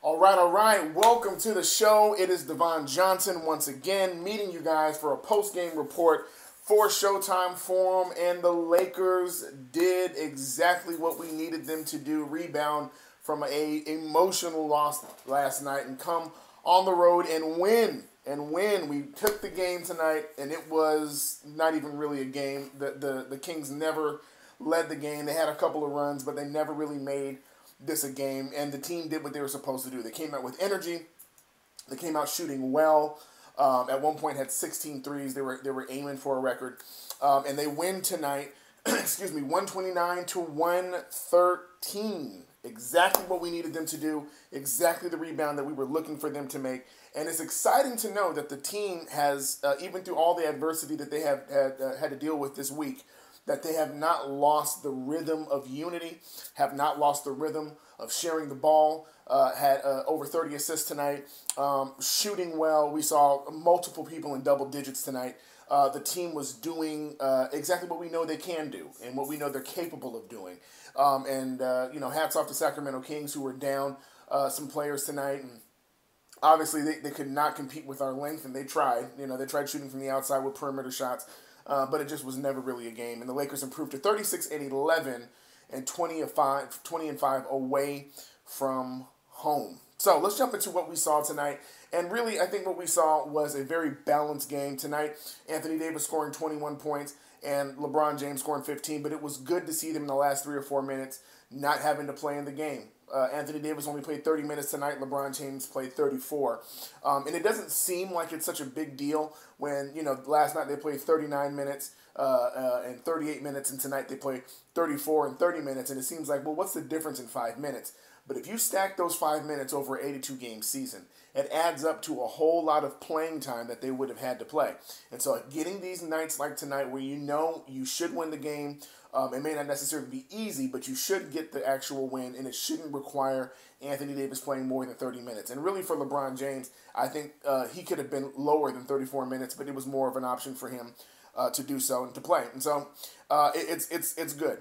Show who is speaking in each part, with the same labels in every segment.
Speaker 1: All right, all right. Welcome to the show. It is Devon Johnson once again meeting you guys for a post game report for Showtime Forum. And the Lakers did exactly what we needed them to do rebound from a emotional loss last night and come on the road and win. And win. We took the game tonight, and it was not even really a game. The, the, the Kings never led the game. They had a couple of runs, but they never really made this a game. And the team did what they were supposed to do. They came out with energy. They came out shooting well. Um, at one point, had 16 threes. They were they were aiming for a record, um, and they win tonight. excuse me, 129 to 113. Exactly what we needed them to do. Exactly the rebound that we were looking for them to make. And it's exciting to know that the team has, uh, even through all the adversity that they have had, uh, had to deal with this week, that they have not lost the rhythm of unity, have not lost the rhythm of sharing the ball. Uh, had uh, over 30 assists tonight, um, shooting well. We saw multiple people in double digits tonight. Uh, the team was doing uh, exactly what we know they can do and what we know they're capable of doing. Um, and, uh, you know, hats off to Sacramento Kings who were down uh, some players tonight. And obviously, they, they could not compete with our length, and they tried. You know, they tried shooting from the outside with perimeter shots, uh, but it just was never really a game. And the Lakers improved to 36 and 11 and 20 and 5, 20 and 5 away from home. So let's jump into what we saw tonight. And really, I think what we saw was a very balanced game tonight. Anthony Davis scoring 21 points and LeBron James scoring 15, but it was good to see them in the last three or four minutes not having to play in the game. Uh, Anthony Davis only played 30 minutes tonight. LeBron James played 34. Um, and it doesn't seem like it's such a big deal when, you know, last night they played 39 minutes uh, uh, and 38 minutes, and tonight they play 34 and 30 minutes. And it seems like, well, what's the difference in five minutes? But if you stack those five minutes over an 82 game season, it adds up to a whole lot of playing time that they would have had to play. And so, getting these nights like tonight where you know you should win the game, um, it may not necessarily be easy, but you should get the actual win, and it shouldn't require Anthony Davis playing more than 30 minutes. And really, for LeBron James, I think uh, he could have been lower than 34 minutes, but it was more of an option for him uh, to do so and to play. And so, uh, it, it's it's it's good.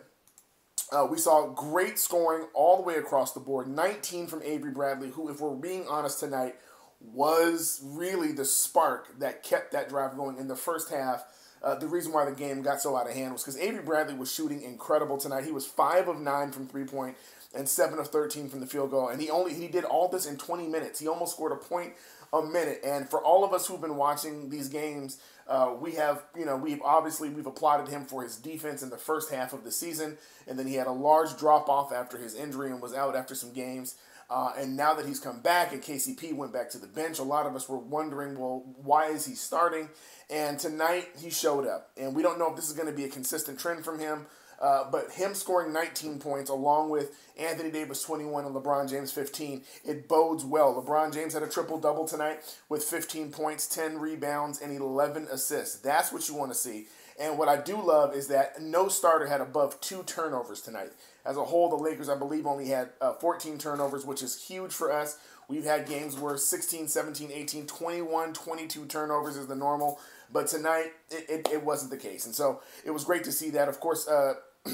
Speaker 1: Uh, we saw great scoring all the way across the board. 19 from Avery Bradley, who, if we're being honest tonight, was really the spark that kept that drive going in the first half. Uh, the reason why the game got so out of hand was because Avery Bradley was shooting incredible tonight. He was five of nine from three point and seven of thirteen from the field goal, and he only he did all this in 20 minutes. He almost scored a point a minute. And for all of us who've been watching these games, uh, we have, you know, we've obviously we've applauded him for his defense in the first half of the season, and then he had a large drop off after his injury and was out after some games. Uh, and now that he's come back and KCP went back to the bench, a lot of us were wondering, well, why is he starting? And tonight he showed up, and we don't know if this is going to be a consistent trend from him. Uh, but him scoring 19 points along with Anthony Davis 21 and LeBron James 15, it bodes well. LeBron James had a triple double tonight with 15 points, 10 rebounds, and 11 assists. That's what you want to see. And what I do love is that no starter had above two turnovers tonight. As a whole, the Lakers, I believe, only had uh, 14 turnovers, which is huge for us. We've had games where 16, 17, 18, 21, 22 turnovers is the normal. But tonight, it, it, it wasn't the case. And so it was great to see that. Of course, uh,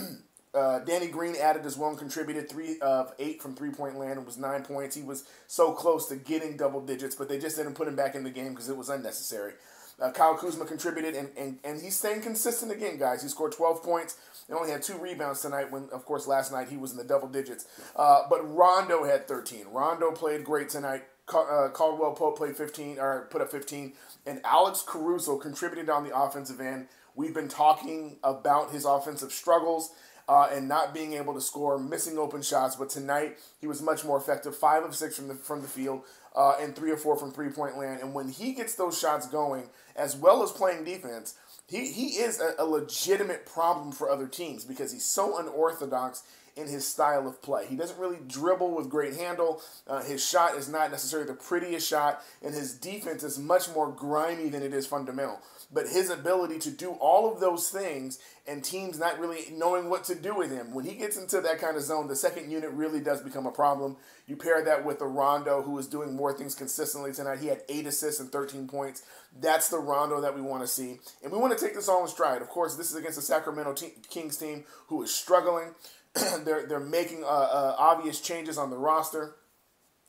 Speaker 1: uh, Danny Green added as well and contributed three of eight from three point land and was nine points. He was so close to getting double digits, but they just didn't put him back in the game because it was unnecessary. Uh, Kyle Kuzma contributed, and, and, and he's staying consistent again, guys. He scored 12 points and only had two rebounds tonight when, of course, last night he was in the double digits. Uh, but Rondo had 13. Rondo played great tonight. Uh, Caldwell Pope played 15, or put up 15. And Alex Caruso contributed on the offensive end. We've been talking about his offensive struggles uh, and not being able to score, missing open shots. But tonight he was much more effective. Five of six from the from the field, uh, and three or four from three point land. And when he gets those shots going, as well as playing defense, he he is a, a legitimate problem for other teams because he's so unorthodox in his style of play. He doesn't really dribble with great handle. Uh, his shot is not necessarily the prettiest shot, and his defense is much more grimy than it is fundamental. But his ability to do all of those things and teams not really knowing what to do with him, when he gets into that kind of zone, the second unit really does become a problem. You pair that with the Rondo, who is doing more things consistently tonight. He had eight assists and 13 points. That's the Rondo that we want to see. And we want to take this all in stride. Of course, this is against the Sacramento Kings team who is struggling. they're they're making uh, uh, obvious changes on the roster.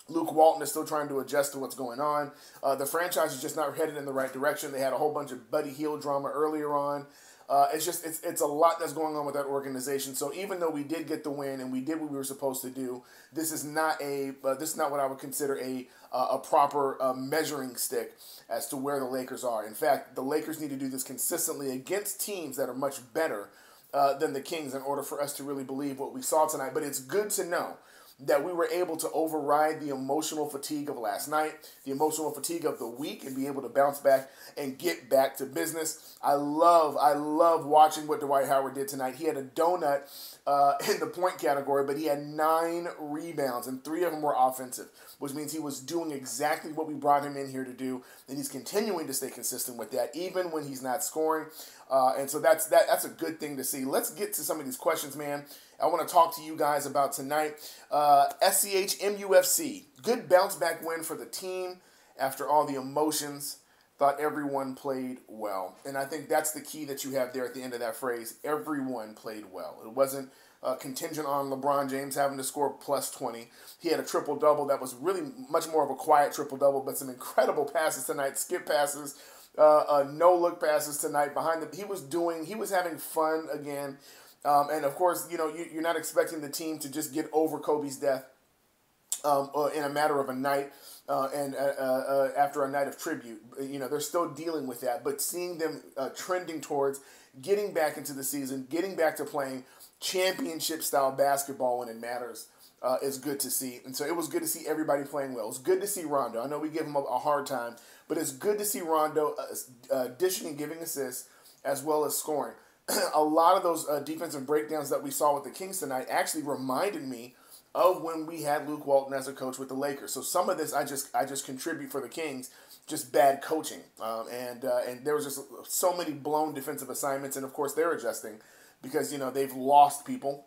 Speaker 1: Luke Walton is still trying to adjust to what's going on. Uh, the franchise is just not headed in the right direction. They had a whole bunch of Buddy Hield drama earlier on. Uh, it's just it's it's a lot that's going on with that organization. So even though we did get the win and we did what we were supposed to do, this is not a uh, this is not what I would consider a uh, a proper uh, measuring stick as to where the Lakers are. In fact, the Lakers need to do this consistently against teams that are much better uh, than the Kings in order for us to really believe what we saw tonight. But it's good to know that we were able to override the emotional fatigue of last night, the emotional fatigue of the week, and be able to bounce back and get back to business. I love, I love watching what Dwight Howard did tonight. He had a donut uh, in the point category, but he had nine rebounds, and three of them were offensive, which means he was doing exactly what we brought him in here to do, and he's continuing to stay consistent with that, even when he's not scoring. Uh, and so that's that. That's a good thing to see. Let's get to some of these questions, man. I want to talk to you guys about tonight. Uh, SCH MUFC, good bounce back win for the team after all the emotions. Thought everyone played well. And I think that's the key that you have there at the end of that phrase. Everyone played well. It wasn't uh, contingent on LeBron James having to score plus 20. He had a triple double that was really much more of a quiet triple double, but some incredible passes tonight, skip passes, uh, uh, no look passes tonight behind the. He was doing, he was having fun again. Um, and of course, you know, you, are not expecting the team to just get over Kobe's death um, uh, in a matter of a night uh, and uh, uh, uh, after a night of tribute. You know, they're still dealing with that. But seeing them uh, trending towards getting back into the season, getting back to playing championship style basketball when it matters. is good to see, and so it was good to see everybody playing well. It's good to see Rondo. I know we give him a, a hard time, but it's good to see Rondo dishing and giving assists as well as scoring. a lot of those uh, defensive breakdowns that we saw with the Kings tonight actually reminded me of when we had Luke Walton as a coach with the Lakers. So some of this I just I just contribute for the Kings, just bad coaching, um, and uh, and there was just so many blown defensive assignments, and of course they're adjusting because you know they've lost people,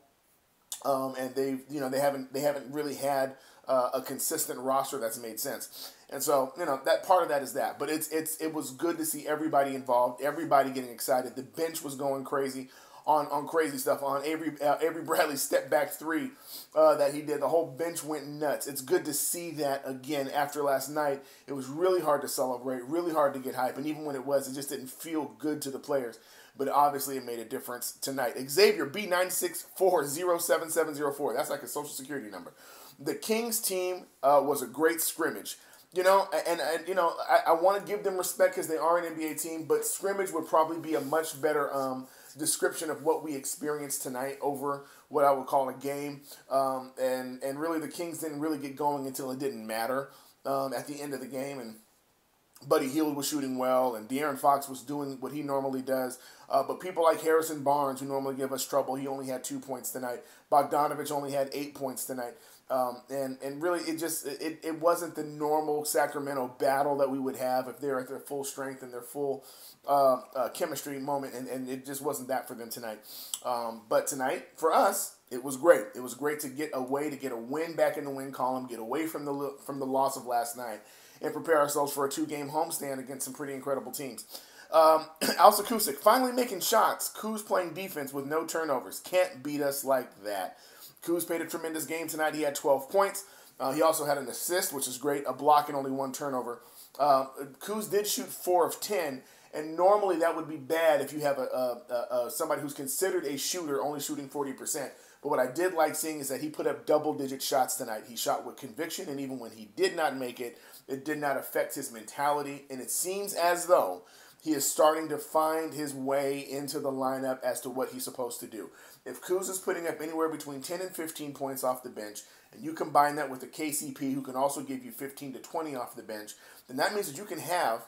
Speaker 1: um, and they've you know they haven't they haven't really had uh, a consistent roster that's made sense. And so, you know, that part of that is that. But it's it's it was good to see everybody involved, everybody getting excited. The bench was going crazy on on crazy stuff on Avery uh, Avery Bradley step back three uh, that he did. The whole bench went nuts. It's good to see that again after last night. It was really hard to celebrate, really hard to get hype, and even when it was, it just didn't feel good to the players. But obviously, it made a difference tonight. Xavier B nine six four zero seven seven zero four. That's like a social security number. The Kings team uh, was a great scrimmage. You know, and, and you know, I, I want to give them respect because they are an NBA team, but scrimmage would probably be a much better um, description of what we experienced tonight over what I would call a game. Um, and and really, the Kings didn't really get going until it didn't matter um, at the end of the game. And Buddy Hield was shooting well, and De'Aaron Fox was doing what he normally does. Uh, but people like Harrison Barnes, who normally give us trouble, he only had two points tonight. Bogdanovich only had eight points tonight. Um, and and really, it just it, it wasn't the normal Sacramento battle that we would have if they're at their full strength and their full uh, uh, chemistry moment, and, and it just wasn't that for them tonight. Um, but tonight, for us, it was great. It was great to get away, to get a win back in the win column, get away from the from the loss of last night, and prepare ourselves for a two game homestand against some pretty incredible teams. Um, Alsa Kusik finally making shots. Kuz playing defense with no turnovers. Can't beat us like that. Kuz played a tremendous game tonight. He had 12 points. Uh, he also had an assist, which is great, a block and only one turnover. Uh, Kuz did shoot 4 of 10, and normally that would be bad if you have a, a, a, somebody who's considered a shooter only shooting 40%. But what I did like seeing is that he put up double digit shots tonight. He shot with conviction, and even when he did not make it, it did not affect his mentality. And it seems as though he is starting to find his way into the lineup as to what he's supposed to do. If Kuz is putting up anywhere between 10 and 15 points off the bench, and you combine that with a KCP who can also give you 15 to 20 off the bench, then that means that you can have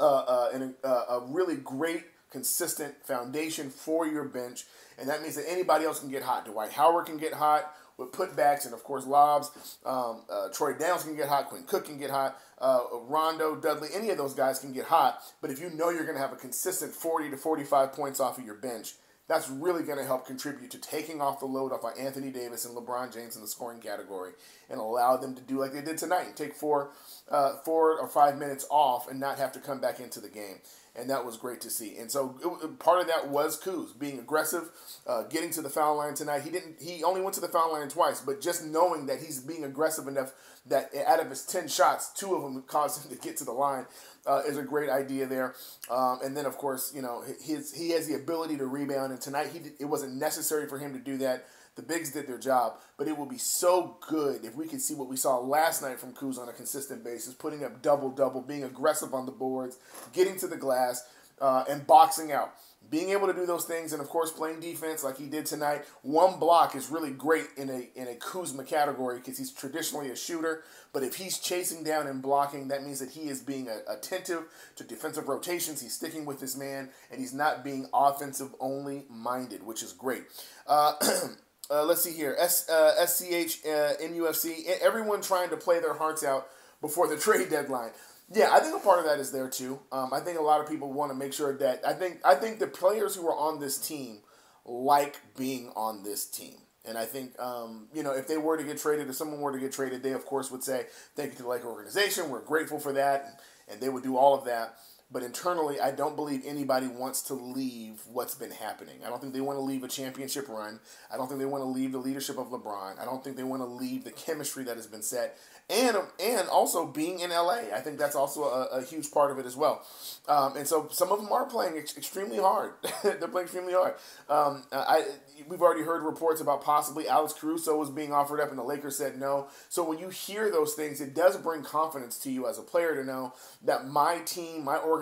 Speaker 1: uh, uh, an, uh, a really great, consistent foundation for your bench. And that means that anybody else can get hot. Dwight Howard can get hot with putbacks and, of course, lobs. Um, uh, Troy Downs can get hot. Quinn Cook can get hot. Uh, Rondo, Dudley, any of those guys can get hot. But if you know you're going to have a consistent 40 to 45 points off of your bench, that's really going to help contribute to taking off the load off of Anthony Davis and LeBron James in the scoring category and allow them to do like they did tonight take four, uh, four or five minutes off and not have to come back into the game and that was great to see. And so it, part of that was Kuz being aggressive, uh, getting to the foul line tonight. He didn't. He only went to the foul line twice, but just knowing that he's being aggressive enough that out of his ten shots, two of them caused him to get to the line uh, is a great idea there. Um, and then of course, you know, his he has the ability to rebound, and tonight he it wasn't necessary for him to do that. The bigs did their job, but it would be so good if we could see what we saw last night from Kuz on a consistent basis, putting up double double, being aggressive on the boards, getting to the glass, uh, and boxing out. Being able to do those things, and of course playing defense like he did tonight. One block is really great in a in a Kuzma category because he's traditionally a shooter. But if he's chasing down and blocking, that means that he is being a, attentive to defensive rotations. He's sticking with his man, and he's not being offensive only minded, which is great. Uh, Uh, let's see here. S, uh, SCH uh, in UFC. Everyone trying to play their hearts out before the trade deadline. Yeah, I think a part of that is there too. Um, I think a lot of people want to make sure that I think I think the players who are on this team like being on this team. And I think, um, you know, if they were to get traded, if someone were to get traded, they, of course, would say, thank you to the Laker organization. We're grateful for that. And they would do all of that. But internally, I don't believe anybody wants to leave what's been happening. I don't think they want to leave a championship run. I don't think they want to leave the leadership of LeBron. I don't think they want to leave the chemistry that has been set. And, and also being in LA, I think that's also a, a huge part of it as well. Um, and so some of them are playing ex- extremely hard. They're playing extremely hard. Um, I we've already heard reports about possibly Alex Caruso was being offered up, and the Lakers said no. So when you hear those things, it does bring confidence to you as a player to know that my team, my organization,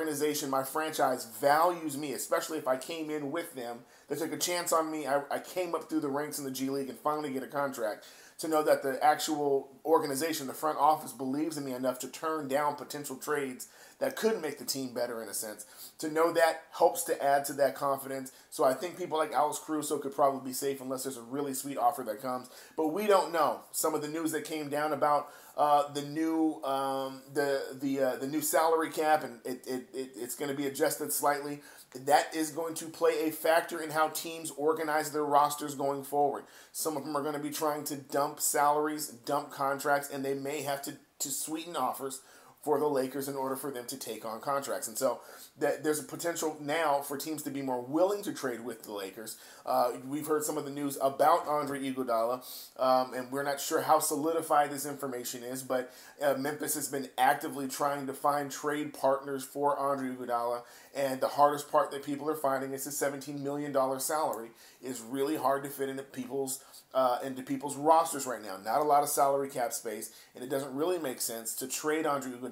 Speaker 1: my franchise values me, especially if I came in with them. They took a chance on me. I, I came up through the ranks in the G League and finally get a contract to know that the actual organization, the front office, believes in me enough to turn down potential trades that could make the team better in a sense. To know that helps to add to that confidence. So I think people like Alex Caruso could probably be safe unless there's a really sweet offer that comes. But we don't know. Some of the news that came down about uh, the new um, the the uh, the new salary cap and it, it, it it's going to be adjusted slightly. That is going to play a factor in how teams organize their rosters going forward. Some of them are going to be trying to dump salaries, dump contracts, and they may have to, to sweeten offers for the Lakers in order for them to take on contracts. And so that there's a potential now for teams to be more willing to trade with the Lakers. Uh, we've heard some of the news about Andre Iguodala, um, and we're not sure how solidified this information is, but uh, Memphis has been actively trying to find trade partners for Andre Iguodala, and the hardest part that people are finding is the $17 million salary is really hard to fit into people's uh, into people's rosters right now. Not a lot of salary cap space, and it doesn't really make sense to trade Andre Iguodala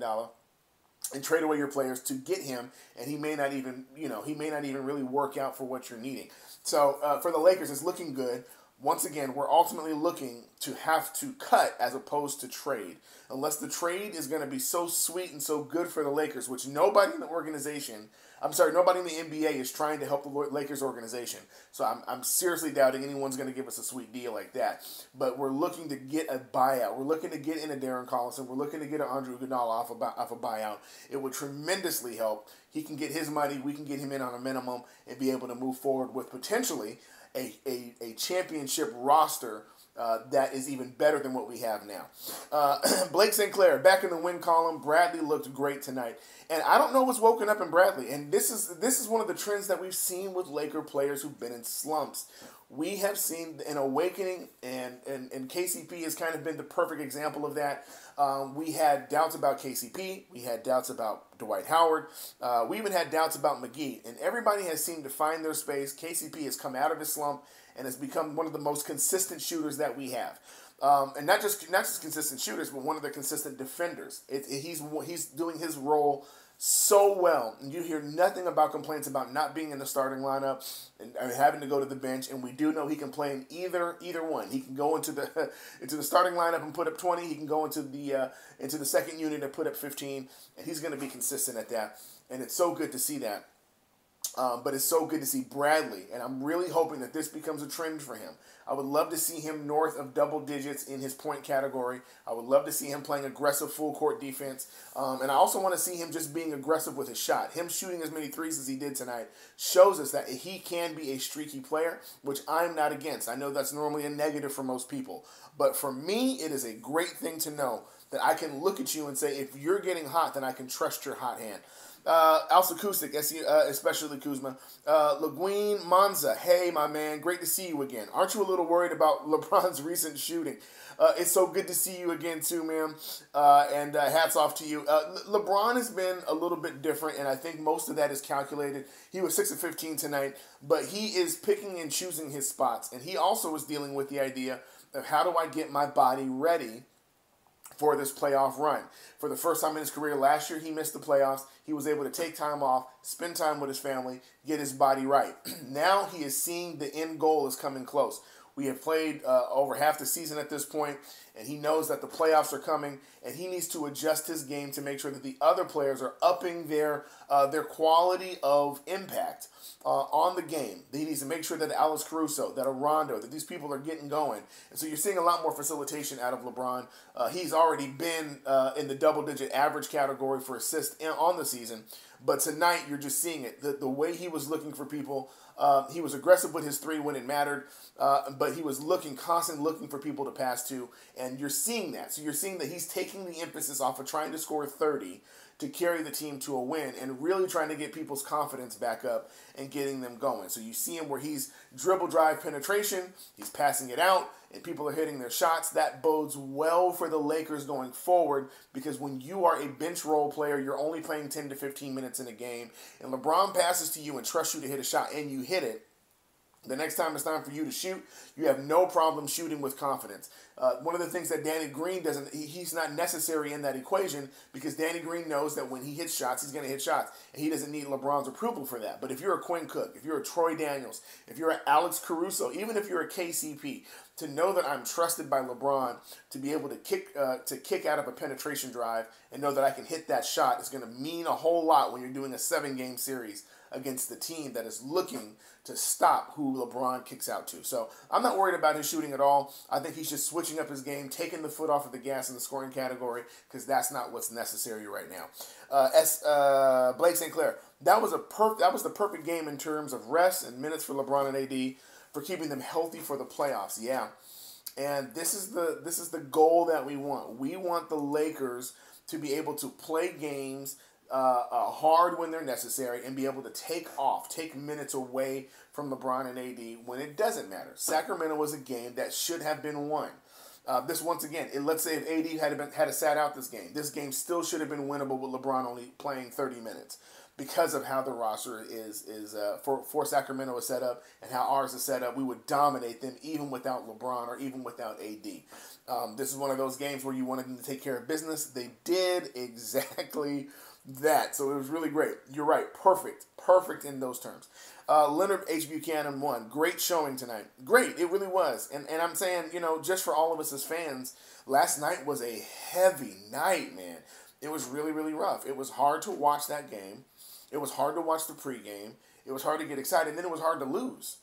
Speaker 1: and trade away your players to get him, and he may not even, you know, he may not even really work out for what you're needing. So uh, for the Lakers, it's looking good. Once again, we're ultimately looking to have to cut as opposed to trade. Unless the trade is going to be so sweet and so good for the Lakers, which nobody in the organization I'm sorry, nobody in the NBA is trying to help the Lakers organization. So I'm, I'm seriously doubting anyone's going to give us a sweet deal like that. But we're looking to get a buyout. We're looking to get in a Darren Collison. We're looking to get an Andre Iguodala off a, off a buyout. It would tremendously help. He can get his money. We can get him in on a minimum and be able to move forward with potentially a, a, a championship roster uh, that is even better than what we have now. Uh, Blake St. Clair back in the win column. Bradley looked great tonight, and I don't know what's woken up in Bradley. And this is this is one of the trends that we've seen with Laker players who've been in slumps. We have seen an awakening, and and, and KCP has kind of been the perfect example of that. Um, we had doubts about KCP. We had doubts about Dwight Howard. Uh, we even had doubts about McGee. And everybody has seemed to find their space. KCP has come out of his slump and has become one of the most consistent shooters that we have. Um, and not just not just consistent shooters, but one of the consistent defenders. It, it, he's he's doing his role so well. And you hear nothing about complaints about not being in the starting lineup and, having to go to the bench. And we do know he can play in either either one. He can go into the into the starting lineup and put up twenty. He can go into the uh, into the second unit and put up fifteen. And he's going to be consistent at that. And it's so good to see that. Um, but it's so good to see Bradley, and I'm really hoping that this becomes a trend for him. I would love to see him north of double digits in his point category. I would love to see him playing aggressive full court defense. Um, and I also want to see him just being aggressive with his shot. Him shooting as many threes as he did tonight shows us that he can be a streaky player, which I'm not against. I know that's normally a negative for most people. But for me, it is a great thing to know that I can look at you and say, if you're getting hot, then I can trust your hot hand. Uh, Alsa Acoustic, uh, especially Kuzma. Uh, LaGuine Monza, hey, my man, great to see you again. Aren't you a little worried about LeBron's recent shooting? Uh, it's so good to see you again, too, man. Uh, and uh, hats off to you. Uh, Le- LeBron has been a little bit different, and I think most of that is calculated. He was 6 of 15 tonight, but he is picking and choosing his spots. And he also is dealing with the idea of how do I get my body ready for this playoff run. For the first time in his career last year, he missed the playoffs. He was able to take time off, spend time with his family, get his body right. now he is seeing the end goal is coming close. We have played uh, over half the season at this point, and he knows that the playoffs are coming, and he needs to adjust his game to make sure that the other players are upping their uh, their quality of impact uh, on the game. He needs to make sure that Alex Caruso, that a Rondo, that these people are getting going, and so you're seeing a lot more facilitation out of LeBron. Uh, he's already been uh, in the double-digit average category for assists on the season, but tonight you're just seeing it. The, the way he was looking for people. Uh, he was aggressive with his three when it mattered, uh, but he was looking, constantly looking for people to pass to, and you're seeing that. So you're seeing that he's taking the emphasis off of trying to score 30 to carry the team to a win and really trying to get people's confidence back up and getting them going. So you see him where he's dribble drive penetration, he's passing it out, and people are hitting their shots. That bodes well for the Lakers going forward because when you are a bench role player, you're only playing 10 to 15 minutes in a game, and LeBron passes to you and trusts you to hit a shot and you hit it the next time it's time for you to shoot, you have no problem shooting with confidence. Uh, one of the things that Danny Green doesn't, he, he's not necessary in that equation because Danny Green knows that when he hits shots, he's going to hit shots. And he doesn't need LeBron's approval for that. But if you're a Quinn Cook, if you're a Troy Daniels, if you're an Alex Caruso, even if you're a KCP, to know that I'm trusted by LeBron to be able to kick uh, to kick out of a penetration drive and know that I can hit that shot is going to mean a whole lot when you're doing a seven game series against the team that is looking to stop who LeBron kicks out to. So I'm not worried about his shooting at all. I think he's just switching up his game, taking the foot off of the gas in the scoring category because that's not what's necessary right now. Uh, S, uh, Blake St. Clair, that was a perf- that was the perfect game in terms of rest and minutes for LeBron and AD for keeping them healthy for the playoffs. Yeah. And this is the this is the goal that we want. We want the Lakers to be able to play games uh, uh, hard when they're necessary and be able to take off, take minutes away from LeBron and AD when it doesn't matter. Sacramento was a game that should have been won. Uh, this once again, it, let's say if AD had been had sat out this game, this game still should have been winnable with LeBron only playing 30 minutes because of how the roster is is uh, for for Sacramento is set up and how ours is set up. We would dominate them even without LeBron or even without AD. Um, this is one of those games where you wanted them to take care of business. They did exactly that. So it was really great. You're right. Perfect. Perfect in those terms. Uh, Leonard H. Buchanan won. Great showing tonight. Great. It really was. And, and I'm saying, you know, just for all of us as fans, last night was a heavy night, man. It was really, really rough. It was hard to watch that game. It was hard to watch the pregame. It was hard to get excited. And then it was hard to lose.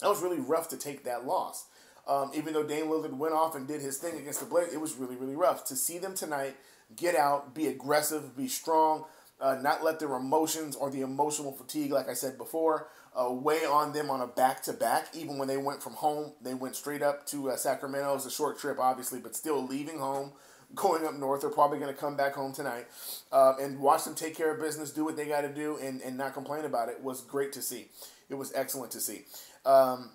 Speaker 1: That was really rough to take that loss. Um, even though Dame Lillard went off and did his thing against the Blazers, it was really, really rough. To see them tonight get out, be aggressive, be strong, uh, not let their emotions or the emotional fatigue, like I said before, uh, weigh on them on a back to back. Even when they went from home, they went straight up to uh, Sacramento. It's a short trip, obviously, but still leaving home, going up north. They're probably going to come back home tonight uh, and watch them take care of business, do what they got to do, and, and not complain about it was great to see. It was excellent to see. Um,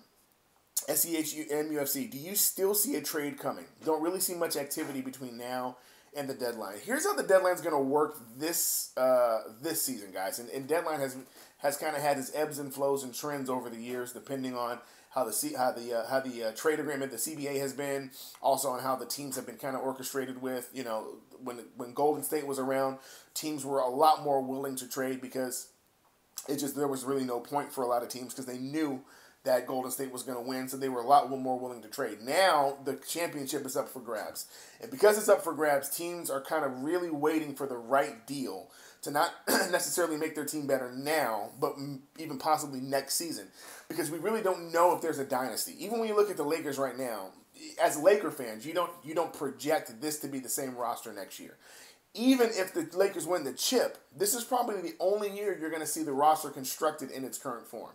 Speaker 1: SEHU and do you still see a trade coming? Don't really see much activity between now and the deadline. Here's how the deadline's going to work this uh, this season, guys. And, and deadline has has kind of had its ebbs and flows and trends over the years, depending on how the how the uh, how the uh, trade agreement, the CBA has been, also on how the teams have been kind of orchestrated with. You know, when when Golden State was around, teams were a lot more willing to trade because it just there was really no point for a lot of teams because they knew that Golden State was going to win, so they were a lot more willing to trade. Now the championship is up for grabs, and because it's up for grabs, teams are kind of really waiting for the right deal to not necessarily make their team better now, but even possibly next season, because we really don't know if there's a dynasty. Even when you look at the Lakers right now, as Laker fans, you don't you don't project this to be the same roster next year. Even if the Lakers win the chip, this is probably the only year you're going to see the roster constructed in its current form.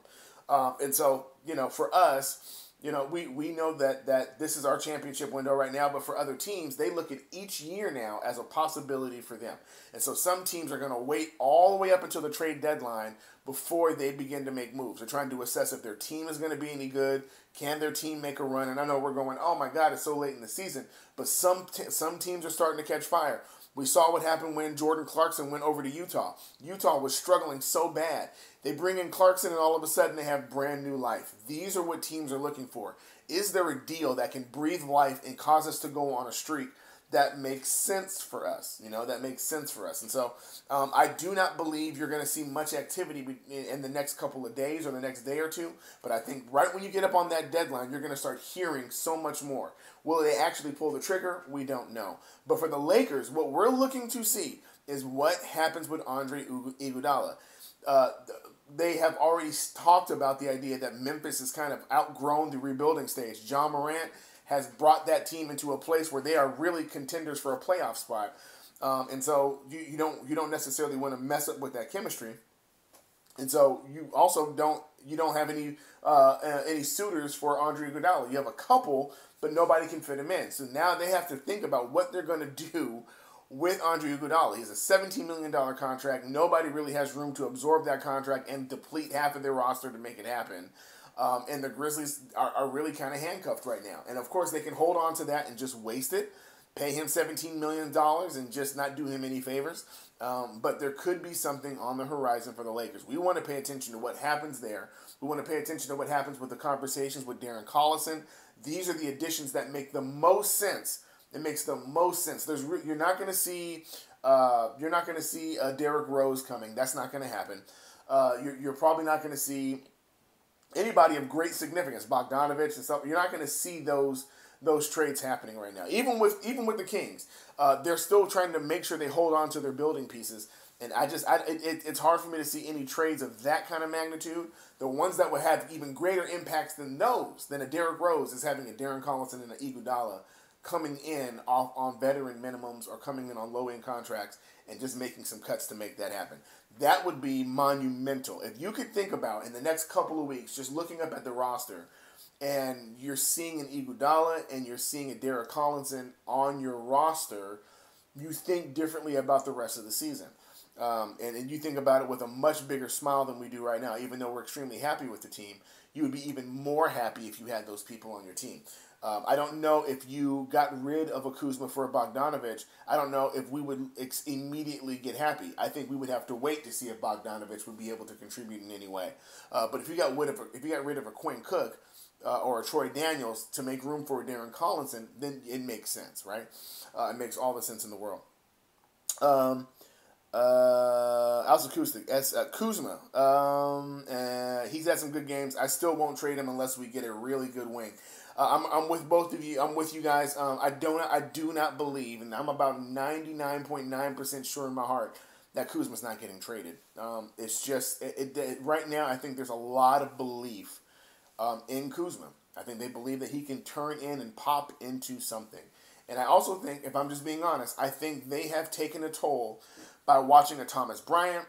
Speaker 1: Um, and so, you know, for us, you know, we, we know that that this is our championship window right now, but for other teams, they look at each year now as a possibility for them. And so some teams are going to wait all the way up until the trade deadline before they begin to make moves. They're trying to assess if their team is going to be any good. Can their team make a run? And I know we're going, oh my God, it's so late in the season. But some t- some teams are starting to catch fire. We saw what happened when Jordan Clarkson went over to Utah. Utah was struggling so bad. They bring in Clarkson, and all of a sudden they have brand new life. These are what teams are looking for. Is there a deal that can breathe life and cause us to go on a streak that makes sense for us. You know, that makes sense for us. And so um, I do not believe you're going to see much activity in the next couple of days or the next day or two. But I think right when you get up on that deadline, you're going to start hearing so much more. Will they actually pull the trigger? We don't know. But for the Lakers, what we're looking to see is what happens with Andre Iguodala. Uh, they have already talked about the idea that Memphis has kind of outgrown the rebuilding stage. Ja Morant has brought that team into a place where they are really contenders for a playoff spot. Um, and so you, you don't you don't necessarily want to mess up with that chemistry. And so you also don't you don't have any uh, uh, any suitors for Andre Iguodala. You have a couple, but nobody can fit him in. So now they have to think about what they're going to do with Andre Iguodala. He's a $17 million contract. Nobody really has room to absorb that contract and deplete half of their roster to make it happen. Um, and the Grizzlies are, are really kind of handcuffed right now. And of course, they can hold on to that and just waste it, pay him $17 million and just not do him any favors. Um, but there could be something on the horizon for the Lakers. We want to pay attention to what happens there. We want to pay attention to what happens with the conversations with Darren Collison. These are the additions that make the most sense. It makes the most sense. There's you're not going to see uh, you're not going to see a Derrick Rose coming. That's not going to happen. Uh, you're, you're probably not going to see anybody of great significance, Bogdanovich and stuff. You're not going to see those those trades happening right now. Even with even with the Kings, uh, they're still trying to make sure they hold on to their building pieces. And I just, I, it, it's hard for me to see any trades of that kind of magnitude. The ones that would have even greater impacts than those, than a Derrick Rose is having a Darren Collison and an Iguodala coming in off on veteran minimums or coming in on low end contracts and just making some cuts to make that happen. That would be monumental. If you could think about in the next couple of weeks, just looking up at the roster, and you're seeing an Iguodala and you're seeing a Derek Collison on your roster, you think differently about the rest of the season. Um, and, and you think about it with a much bigger smile than we do right now, even though we're extremely happy with the team. You would be even more happy if you had those people on your team. Um, I don't know if you got rid of a Kuzma for a Bogdanovich. I don't know if we would ex- immediately get happy. I think we would have to wait to see if Bogdanovich would be able to contribute in any way. Uh, but if you got rid of a, if you got rid of a Quinn Cook uh, or a Troy Daniels to make room for a Darren Collison, then it makes sense, right? Uh, it makes all the sense in the world. Um, uh, Acoustic, as uh, Kuzma. Um, uh, he's had some good games. I still won't trade him unless we get a really good wing. Uh, I'm, I'm with both of you. I'm with you guys. Um, I don't. I do not believe, and I'm about 99.9 percent sure in my heart that Kuzma's not getting traded. Um, it's just it, it, right now. I think there's a lot of belief um, in Kuzma. I think they believe that he can turn in and pop into something. And I also think, if I'm just being honest, I think they have taken a toll by watching a Thomas Bryant,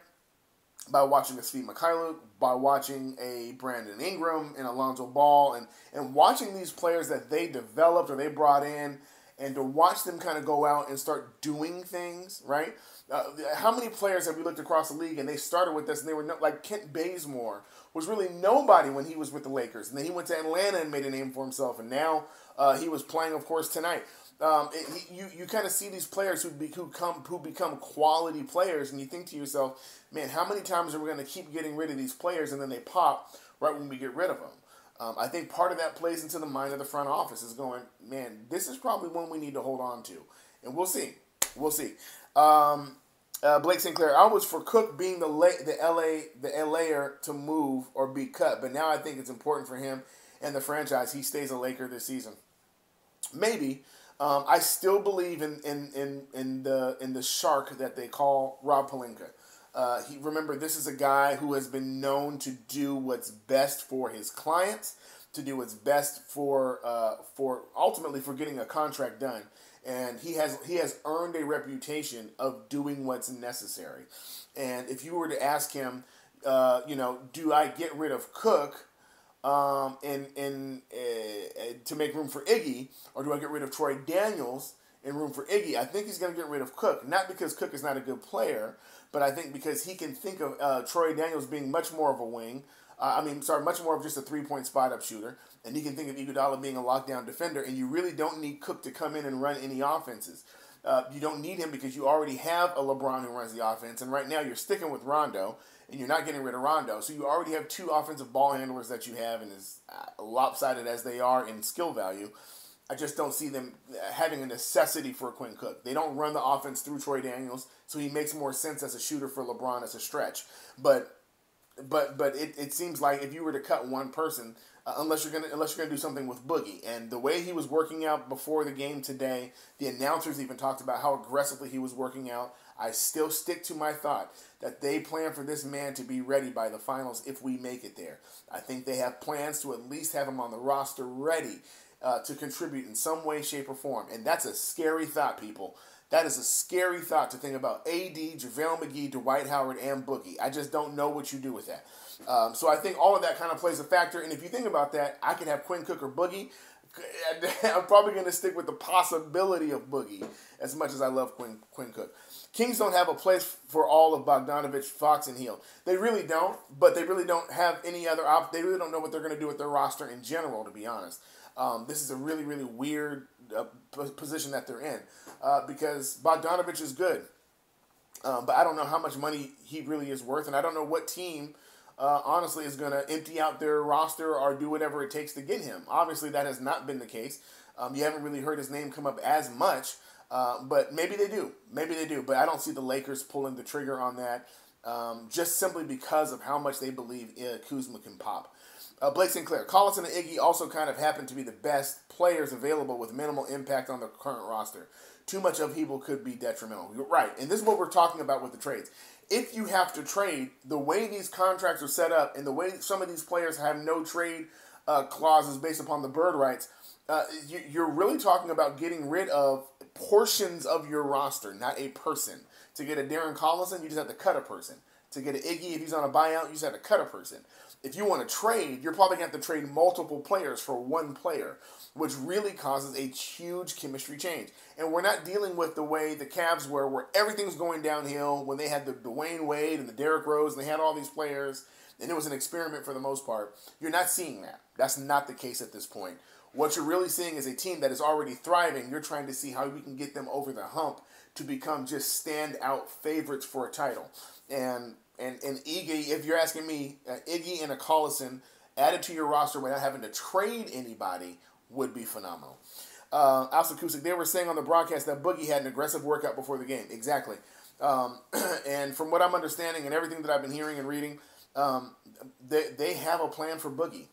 Speaker 1: by watching a Svi Mykhailiuk, by watching a Brandon Ingram and Alonzo Ball, and, and watching these players that they developed or they brought in, and to watch them kind of go out and start doing things, right? Uh, how many players have we looked across the league and they started with us and they were no, like Kent Bazemore was really nobody when he was with the Lakers, and then he went to Atlanta and made a name for himself, and now uh, he was playing, of course, tonight um, it, you you kind of see these players who be, who come who become quality players, and you think to yourself, man, how many times are we going to keep getting rid of these players, and then they pop right when we get rid of them? Um, I think part of that plays into the mind of the front office is going, man, this is probably one we need to hold on to, and we'll see, we'll see. Um, Uh, Blake Sinclair, I was for Cook being the La- the LA the LAer to move or be cut, but now I think it's important for him and the franchise he stays a Laker this season. Maybe. Um, I still believe in, in, in, in the in the shark that they call Rob Pelinka. Uh, he remember this is a guy who has been known to do what's best for his clients, to do what's best for uh, for ultimately for getting a contract done, and he has he has earned a reputation of doing what's necessary. And if you were to ask him, uh, you know, do I get rid of Cook? Um, and and uh, to make room for Iggy, or do I get rid of Troy Daniels in room for Iggy? I think he's going to get rid of Cook, not because Cook is not a good player, but I think because he can think of uh, Troy Daniels being much more of a wing. Uh, I mean, sorry, much more of just a three point spot up shooter, and he can think of Iguodala being a lockdown defender. And you really don't need Cook to come in and run any offenses. Uh, you don't need him because you already have a LeBron who runs the offense, and right now you're sticking with Rondo and you're not getting rid of Rondo. So you already have two offensive ball handlers that you have, and as uh, lopsided as they are in skill value, I just don't see them uh, having a necessity for Quinn Cook. They don't run the offense through Troy Daniels, so he makes more sense as a shooter for LeBron as a stretch. But but but it, it seems like if you were to cut one person, uh, unless you're gonna unless you're gonna do something with Boogie, and the way he was working out before the game today, the announcers even talked about how aggressively he was working out. I still stick to my thought that they plan for this man to be ready by the finals if we make it there. I think they have plans to at least have him on the roster ready uh, to contribute in some way, shape, or form. And that's a scary thought, people. That is a scary thought to think about AD, JaVale McGee, Dwight Howard, and Boogie. I just don't know what you do with that. Um, so I think all of that kind of plays a factor. And if you think about that, I could have Quinn Cook or Boogie. I'm probably going to stick with the possibility of Boogie as much as I love Quinn, Quinn Cook. Kings don't have a place for all of Bogdanovich, Fox, and Hield. They really don't, but they really don't have any other op. They really don't know what they're going to do with their roster in general, to be honest. Um, this is a really, really weird uh, position that they're in uh, because Bogdanovich is good, um, but I don't know how much money he really is worth, and I don't know what team. Uh, honestly, is going to empty out their roster or do whatever it takes to get him. Obviously, that has not been the case. Um, you haven't really heard his name come up as much. Uh, but maybe they do. Maybe they do. But I don't see the Lakers pulling the trigger on that um, just simply because of how much they believe uh, Kuzma can pop. Uh, Blake Sinclair, Collison and Iggy also kind of happen to be the best players available with minimal impact on the current roster. Too much upheaval could be detrimental. You're right. And this is what we're talking about with the trades. If you have to trade, the way these contracts are set up and the way some of these players have no trade uh, clauses based upon the bird rights, uh, you, are really talking about getting rid of portions of your roster, not a person. To get a Darren Collison, you just have to cut a person. To get an Iggy, if he's on a buyout, you just have to cut a person. If you want to trade, you're probably going to have to trade multiple players for one player, which really causes a huge chemistry change. And we're not dealing with the way the Cavs were, where everything's going downhill when they had the Dwyane Wade and the Derrick Rose, and they had all these players, and it was an experiment for the most part. You're not seeing that. That's not the case at this point. What you're really seeing is a team that is already thriving. You're trying to see how we can get them over the hump to become just standout favorites for a title. And and and Iggy, if you're asking me, uh, Iggy and a Collison added to your roster without having to trade anybody would be phenomenal. Uh, Alsa Kusik, they were saying on the broadcast that Boogie had an aggressive workout before the game. Exactly. Um, and from what I'm understanding and everything that I've been hearing and reading, um, they, they have a plan for Boogie.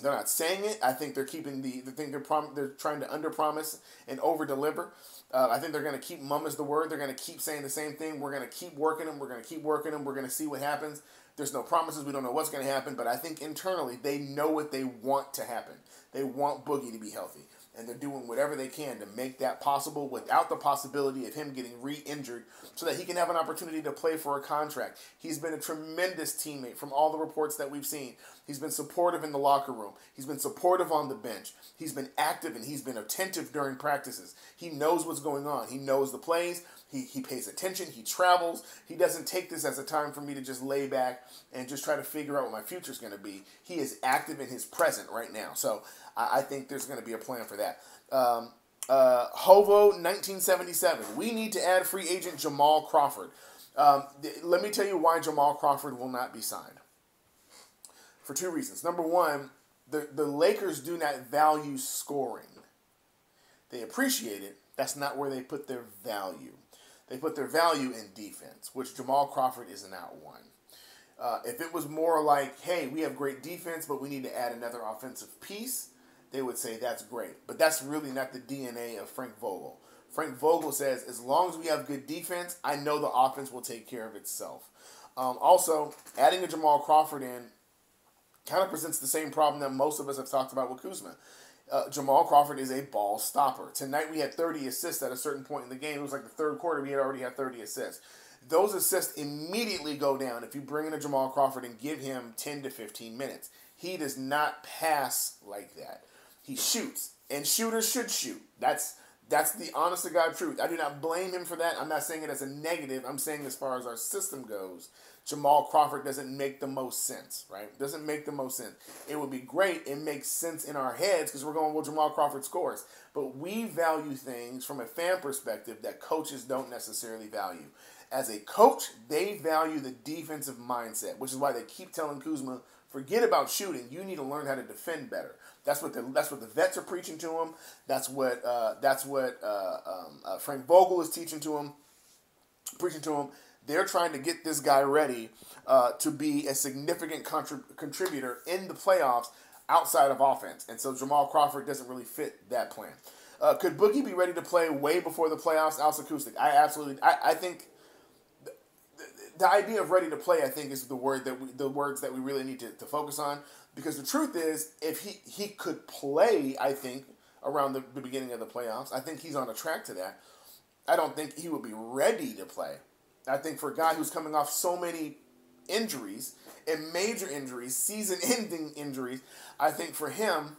Speaker 1: They're not saying it. I think they're keeping the. the thing they're prom- They're trying to under promise and over deliver. Uh, I think they're going to keep mum as the word. They're going to keep saying the same thing. We're going to keep working them. We're going to keep working them. We're going to see what happens. There's no promises. We don't know what's going to happen. But I think internally they know what they want to happen. They want Boogie to be healthy and they're doing whatever they can to make that possible without the possibility of him getting re-injured so that he can have an opportunity to play for a contract. He's been a tremendous teammate from all the reports that we've seen. He's been supportive in the locker room. He's been supportive on the bench. He's been active and he's been attentive during practices. He knows what's going on. He knows the plays. He, he pays attention. He travels. He doesn't take this as a time for me to just lay back and just try to figure out what my future is going to be. He is active in his present right now. So I, I think there's going to be a plan for that. Um, uh, Hovo 1977. We need to add free agent Jamal Crawford. Um, th- let me tell you why Jamal Crawford will not be signed. For two reasons. Number one, the, the Lakers do not value scoring. They appreciate it. That's not where they put their value. They put their value in defense, which Jamal Crawford is not one. Uh, if it was more like, hey, we have great defense, but we need to add another offensive piece, they would say that's great. But that's really not the DNA of Frank Vogel. Frank Vogel says, as long as we have good defense, I know the offense will take care of itself. Um, also, adding a Jamal Crawford in kind of presents the same problem that most of us have talked about with Kuzma. Uh, Jamal Crawford is a ball stopper. Tonight we had 30 assists at a certain point in the game. It was like the third quarter. We had already had 30 assists. Those assists immediately go down if you bring in a Jamal Crawford and give him 10 to 15 minutes. He does not pass like that. He shoots, and shooters should shoot. That's that's the honest to God truth. I do not blame him for that. I'm not saying it as a negative. I'm saying as far as our system goes, Jamal Crawford doesn't make the most sense, right? Doesn't make the most sense. It would be great. It makes sense in our heads because we're going, well, Jamal Crawford scores. But we value things from a fan perspective that coaches don't necessarily value. As a coach, they value the defensive mindset, which is why they keep telling Kuzma, forget about shooting. You need to learn how to defend better. That's what the that's what the vets are preaching to him. That's what uh, that's what uh, um, uh, Frank Vogel is teaching to him, preaching to him. They're trying to get this guy ready uh, to be a significant contrib- contributor in the playoffs outside of offense. And so Jamal Crawford doesn't really fit that plan. Uh, could Boogie be ready to play way before the playoffs? Alex Acoustic. I absolutely. I, I think the, the, idea of ready to play, I think, is the word that we, the words that we really need to, to focus on. Because the truth is, if he he could play, I think around the, the beginning of the playoffs, I think he's on a track to that. I don't think he would be ready to play. I think for a guy who's coming off so many injuries and major injuries, season ending injuries, I think for him,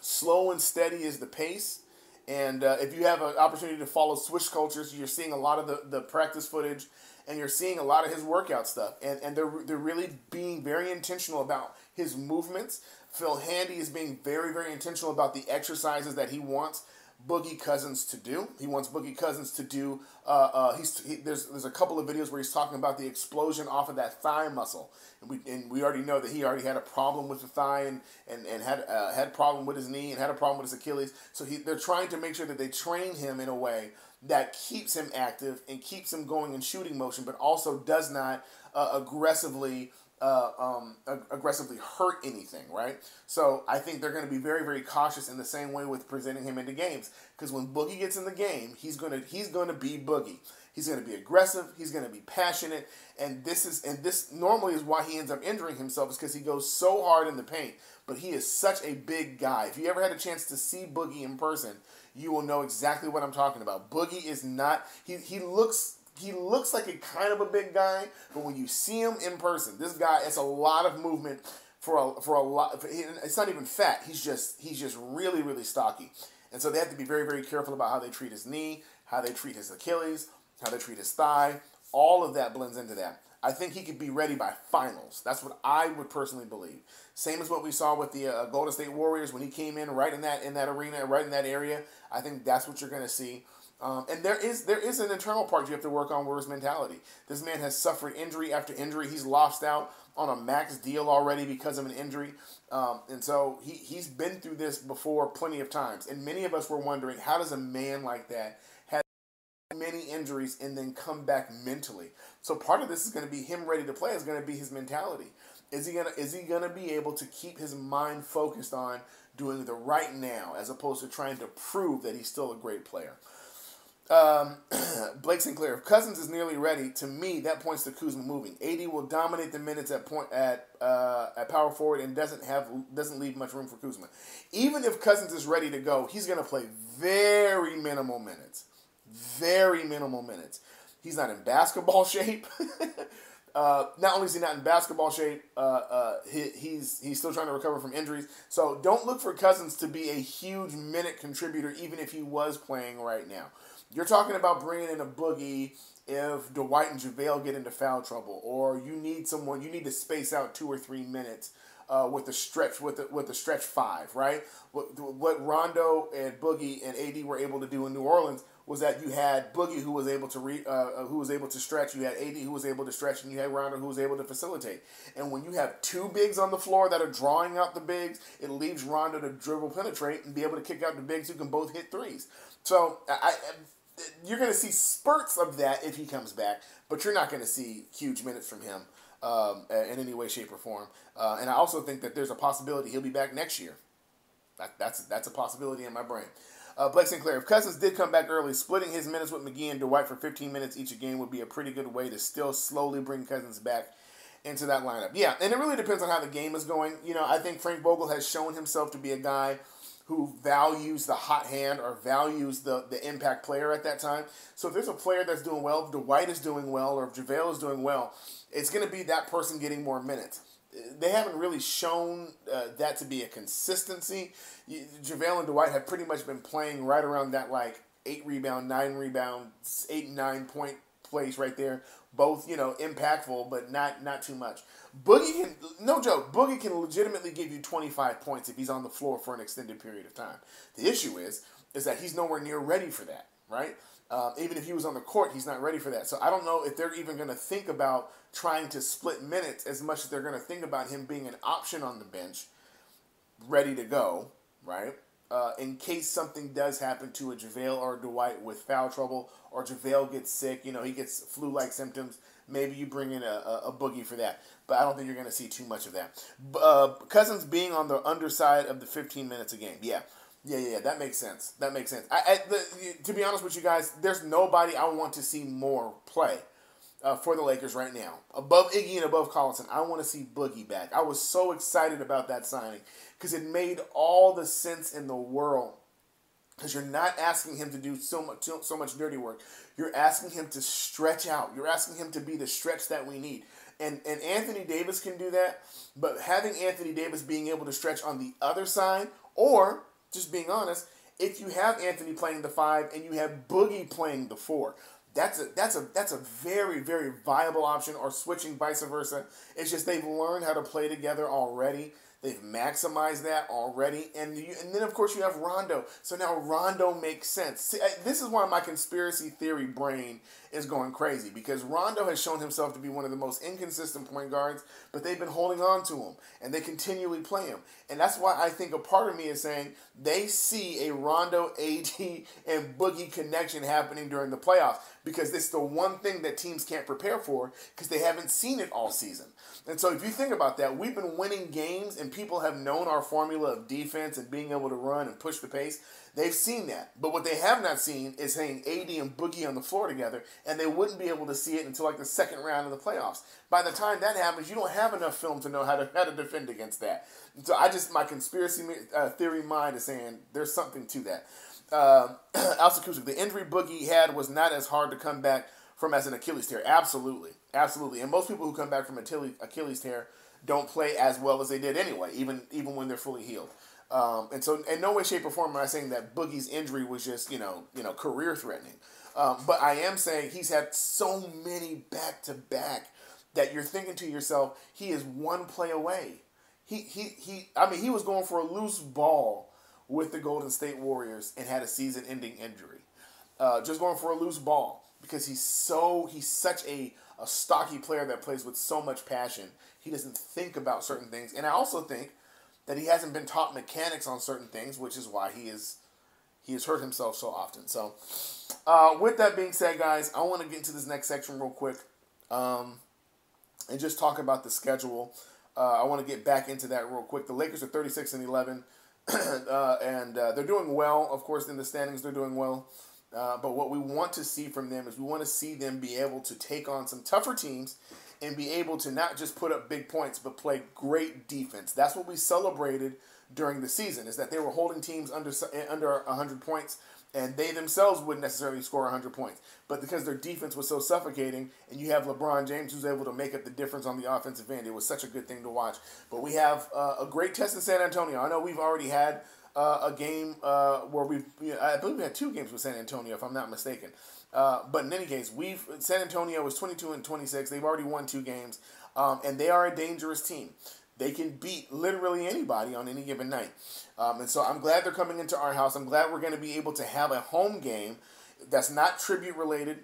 Speaker 1: slow and steady is the pace. And uh, if you have an opportunity to follow Switch Cultures, you're seeing a lot of the, the practice footage and you're seeing a lot of his workout stuff. And, and they're, they're really being very intentional about his movements. Phil Handy is being very, very intentional about the exercises that he wants Boogie Cousins to do. He wants Boogie Cousins to do. Uh, uh, he's he, there's there's a couple of videos where he's talking about the explosion off of that thigh muscle, and we and we already know that he already had a problem with the thigh and and, and had uh, had problem with his knee and had a problem with his Achilles. So he they're trying to make sure that they train him in a way that keeps him active and keeps him going in shooting motion, but also does not uh, aggressively uh, um, ag- aggressively hurt anything, right? So I think they're going to be very, very cautious in the same way with presenting him into games because when Boogie gets in the game, he's gonna he's gonna be Boogie. He's going to be aggressive. He's going to be passionate, and this is and this normally is why he ends up injuring himself is because he goes so hard in the paint. But he is such a big guy. If you ever had a chance to see Boogie in person, you will know exactly what I'm talking about. Boogie is not he he looks he looks like a kind of a big guy, but when you see him in person, this guy it's a lot of movement for a for a lot. For, it's not even fat. He's just he's just really really stocky, and so they have to be very very careful about how they treat his knee, how they treat his Achilles, how they treat his thigh. All of that blends into that. I think he could be ready by finals. That's what I would personally believe. Same as what we saw with the uh, Golden State Warriors when he came in right in that in that arena, right in that area. I think that's what you're going to see. Um, and there is there is an internal part you have to work on where his mentality. This man has suffered injury after injury. He's lost out on a max deal already because of an injury. Um, and so he, he's been through this before plenty of times. And many of us were wondering how does a man like that have many injuries and then come back mentally? So part of this is going to be him ready to play, is going to be his mentality. Is he gonna is he gonna be able to keep his mind focused on doing the right now as opposed to trying to prove that he's still a great player? Um, Blake Sinclair, if Cousins is nearly ready, to me that points to Kuzma moving. AD will dominate the minutes at point at uh, at power forward and doesn't have doesn't leave much room for Kuzma. Even if Cousins is ready to go, he's going to play very minimal minutes, very minimal minutes. He's not in basketball shape. uh, not only is he not in basketball shape, uh, uh, he, he's he's still trying to recover from injuries. So don't look for Cousins to be a huge minute contributor, even if he was playing right now. You're talking about bringing in a boogie if Dwight and JaVale get into foul trouble, or you need someone, you need to space out two or three minutes uh, with the stretch, with the, with the stretch five, right? What, what Rondo and Boogie and AD were able to do in New Orleans was that you had Boogie who was able to re, uh, uh who was able to stretch, you had AD who was able to stretch, and you had Rondo who was able to facilitate. And when you have two bigs on the floor that are drawing out the bigs, it leaves Rondo to dribble, penetrate, and be able to kick out the bigs who can both hit threes. So I, you're going to see spurts of that if he comes back, but you're not going to see huge minutes from him um, in any way, shape, or form. Uh, and I also think that there's a possibility he'll be back next year. That, that's that's a possibility in my brain. Uh, Blake Sinclair, if Cousins did come back early, splitting his minutes with McGee and Dwight for 15 minutes each game would be a pretty good way to still slowly bring Cousins back into that lineup. Yeah, and it really depends on how the game is going. You know, I think Frank Vogel has shown himself to be a guy who values the hot hand or values the, the impact player at that time. So if there's a player that's doing well, if Dwight is doing well, or if JaVale is doing well, it's going to be that person getting more minutes. They haven't really shown uh, that to be a consistency. JaVale and Dwight have pretty much been playing right around that like eight rebound, nine rebound, eight nine point place right there. Both you know impactful, but not not too much. Boogie can no joke. Boogie can legitimately give you twenty five points if he's on the floor for an extended period of time. The issue is is that he's nowhere near ready for that. Right. Um, even if he was on the court, he's not ready for that. So I don't know if they're even going to think about trying to split minutes as much as they're going to think about him being an option on the bench, ready to go, right? Uh, in case something does happen to a JaVale or a Dwight with foul trouble, or JaVale gets sick, you know, he gets flu like symptoms, maybe you bring in a, a, a, boogie for that. But I don't think you're going to see too much of that. Uh, Cousins being on the underside of the 15 minutes a game, yeah. Yeah, yeah, yeah, that makes sense. That makes sense. I, I the, to be honest with you guys, there's nobody I want to see more play uh, for the Lakers right now. Above Iggy and above Collison, I want to see Boogie back. I was so excited about that signing because it made all the sense in the world. Because you're not asking him to do so much, so much dirty work. You're asking him to stretch out. You're asking him to be the stretch that we need. And, and Anthony Davis can do that, but having Anthony Davis being able to stretch on the other side or just being honest, if you have Anthony playing the five and you have Boogie playing the four, that's a that's a that's a very very viable option. Or switching vice versa. It's just they've learned how to play together already. They've maximized that already, and you, and then of course you have Rondo. So now Rondo makes sense. See, this is why my conspiracy theory brain is going crazy because Rondo has shown himself to be one of the most inconsistent point guards, but they've been holding on to him and they continually play him, and that's why I think a part of me is saying they see a Rondo, AD, and Boogie connection happening during the playoffs because it's the one thing that teams can't prepare for because they haven't seen it all season. And so if you think about that, we've been winning games and people have known our formula of defense and being able to run and push the pace. They've seen that. But what they have not seen is having AD and Boogie on the floor together, and they wouldn't be able to see it until like the second round of the playoffs. By the time that happens, you don't have enough film to know how to how to defend against that. So I just my conspiracy uh, theory mind is saying there's something to that. Uh, the injury Boogie had was not as hard to come back from as an Achilles tear. Absolutely, absolutely. And most people who come back from Achilles Achilles tear don't play as well as they did anyway, even even when they're fully healed. Um, and so, in no way, shape, or form am I saying that Boogie's injury was just you know you know career threatening. Um, but I am saying he's had so many back to back that you're thinking to yourself, he is one play away. He he he. I mean, he was going for a loose ball with the Golden State Warriors and had a season-ending injury. Uh, just going for a loose ball because he's so he's such a a stocky player that plays with so much passion. He doesn't think about certain things, and I also think that he hasn't been taught mechanics on certain things, which is why he is he has hurt himself so often. So, uh, with that being said, guys, I want to get into this next section real quick, um, and just talk about the schedule. Uh, I want to get back into that real quick. The Lakers are thirty six and eleven, uh, and uh, they're doing well. Of course, in the standings, they're doing well. Uh, but what we want to see from them is we want to see them be able to take on some tougher teams and be able to not just put up big points but play great defense. That's what we celebrated during the season is that they were holding teams under under 100 points and they themselves wouldn't necessarily score 100 points. But because their defense was so suffocating and you have LeBron James who's able to make up the difference on the offensive end, it was such a good thing to watch. But we have uh, a great test in San Antonio. I know we've already had uh, a game uh, where we, you know, I believe we had two games with San Antonio, if I'm not mistaken. Uh, but in any case, we've San Antonio was 22 and 26. They've already won two games, um, and they are a dangerous team. They can beat literally anybody on any given night. Um, and so I'm glad they're coming into our house. I'm glad we're going to be able to have a home game that's not tribute related.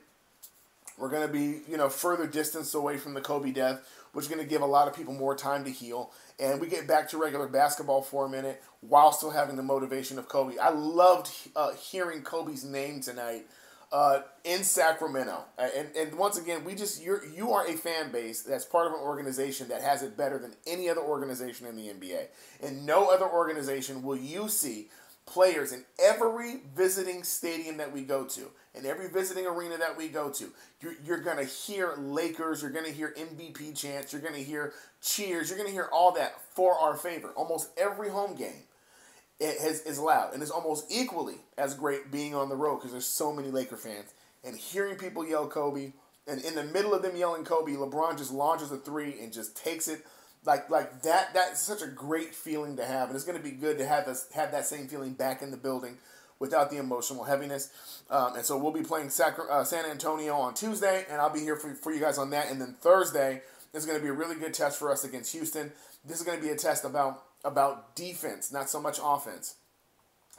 Speaker 1: We're going to be, you know, further distance away from the Kobe death, which is going to give a lot of people more time to heal. And we get back to regular basketball for a minute while still having the motivation of Kobe. I loved uh, hearing Kobe's name tonight uh, in Sacramento. Uh, and, and once again, we just you're you are a fan base that's part of an organization that has it better than any other organization in the NBA. And no other organization will you see players in every visiting stadium that we go to, in every visiting arena that we go to. You're, you're going to hear Lakers, you're going to hear MVP chants, you're going to hear cheers, you're going to hear all that for our favor. Almost every home game it has, is loud, and it's almost equally as great being on the road because there's so many Laker fans. And hearing people yell Kobe, and in the middle of them yelling Kobe, LeBron just launches a three and just takes it. Like like that that's such a great feeling to have and it's going to be good to have us have that same feeling back in the building without the emotional heaviness. Um, and so we'll be playing Sacra- uh, san antonio on tuesday and i'll be here for, for you guys on that. And then thursday is going to be a really good test for us against houston. This is going to be a test about about defense not so much offense